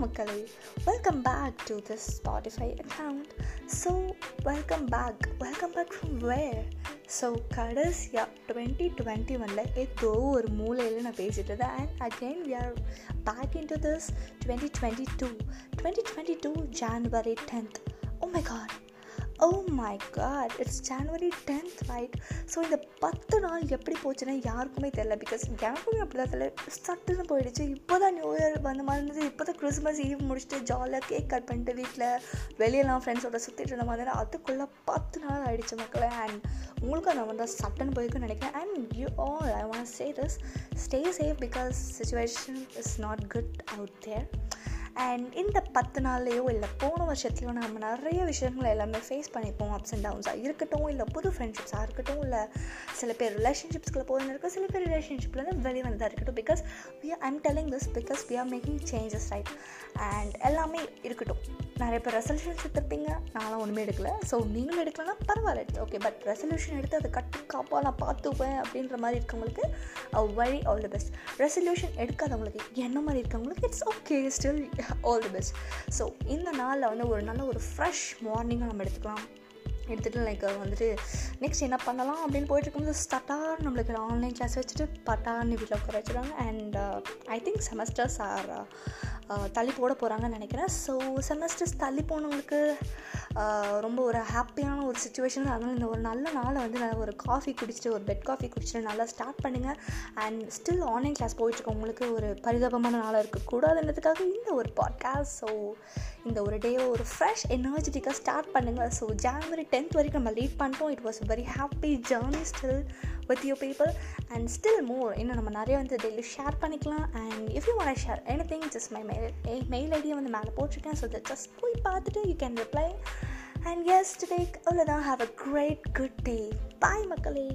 மக்களே welcome back to this Spotify account so welcome back welcome back from where so கடைசியாக twenty twenty ஒனில் ஏதோ ஒரு மூலையில் நான் பேசிட்டு இருந்தேன் and again we are back in to this twenty twenty two twenty twenty two January tenth oh my god oh my god it's January tenth right so இந்த பத்து நாள் எப்படி போச்சுன்னா யாருக்குமே தெரில பிகாஸ் எனக்குமே அப்படி தான் தெரியல. சட்டுன்னு போயிடுச்சு. இப்போ தான் நியூ இயர் வந்த மாதிரி இருந்தது. இப்போ தான் கிறிஸ்மஸ் ஈவ் முடிச்சுட்டு ஜாலியாக கேக் கட் பண்ணிட்டு வீட்டில் வெளியெல்லாம் ஃப்ரெண்ட்ஸோட சுற்றிட்டு இருந்த மாதிரி அதுக்குள்ளே பத்து நாள் ஆகிடுச்சு மக்களை. அண்ட் உங்களுக்கும் அந்த வந்து சட்டுன்னு போயிருக்குன்னு நினைக்கிறேன். And you all I want say this stay safe because situation is not good out there and இந்த பத்து நாள்லேயோ இல்லை போன வருஷத்துலையோ நம்ம நிறைய விஷயங்கள் எல்லாமே ஃபேஸ் பண்ணிப்போம் அப்ஸ் அண்ட் டவுன்ஸாக இருக்கட்டும் இல்லை புது ஃப்ரெண்ட்ஷிப்ஸாக இருக்கட்டும் இல்லை சில பேர் ரிலேஷன்ஷிப்ஸ்குள்ளே இருக்கும் சில பேர் ரிலேஷன்ஷிப்லேருந்து வெளியே வந்ததாக இருக்கட்டும். Because we are I'm telling this because we are making changes right and எல்லாமே இருக்கட்டும். நிறைய பேர் ரெசல்யூஷன்ஸ் எடுத்துருப்பீங்க. நானும் ஒன்றுமே எடுக்கல. ஸோ நீங்களும் எடுக்கலன்னா பரவாயில்ல. ஓகே பட் ரெசல்யூஷன் எடுத்து அதை கட்டு காப்பாக நான் பார்த்துப்பேன் அப்படின்ற மாதிரி இருக்கவங்களுக்கு வழி ஆல் தி பெஸ்ட் ரெசல்யூஷன் எடுக்காதவங்களுக்கு என்ன மாதிரி இருக்கவங்களுக்கு it's okay still all the best so இந்த நாளில் வந்து ஒரு நல்ல ஒரு ஃப்ரெஷ் மார்னிங்காக நம்ம எடுத்துக்கலாம். எடுத்துகிட்டு லைக் வந்துட்டு நெக்ஸ்ட் என்ன பண்ணலாம் அப்படின்னு போயிட்டு இருக்கும்போது ஸ்டார்ட்டாக நம்மளுக்கு ஆன்லைன் கிளாஸ் வச்சுட்டு பட்டான்னு வீட்டில் உட்கார வச்சுருவாங்க. And I think semesters are தள்ளி போட போகிறாங்கன்னு நினைக்கிறேன். ஸோ செமஸ்டர்ஸ் தள்ளி போனவங்களுக்கு ரொம்ப ஒரு ஹாப்பியான ஒரு சுச்சுவேஷன் அதனால் இந்த ஒரு நல்ல நாளை வந்து நான் ஒரு காஃபி குடிச்சிட்டு ஒரு பெட் காஃபி குடிச்சிட்டு நல்லா ஸ்டார்ட் பண்ணுங்கள் அண்ட் ஸ்டில் ஆன்லைன் கிளாஸ் போயிட்டுருக்கவங்களுக்கு ஒரு பரிதாபமான நாளாக இருக்கக்கூடாதுன்றதுக்காக இந்த ஒரு பாட்காஸ்ட் ஸோ இந்த ஒரு டே ஒரு ஃப்ரெஷ் எனர்ஜெட்டிக்காக ஸ்டார்ட் பண்ணுங்கள் ஸோ ஜான்வரி டென்த் வரைக்கும் நம்ம லீட் பண்ணிட்டோம். It was very happy journey still with you people and still more இன்னும் நம்ம நிறைய வந்து டெய்லி ஷேர் பண்ணிக்கலாம். And if you want share any thing just my mail mail ஐடியை வந்து மேலே போட்டிருக்கேன். ஸோ ஜஸ்ட் போய் பார்த்துட்டு you can reply and S today அவ்வளோதான் have a great good day bye மக்களே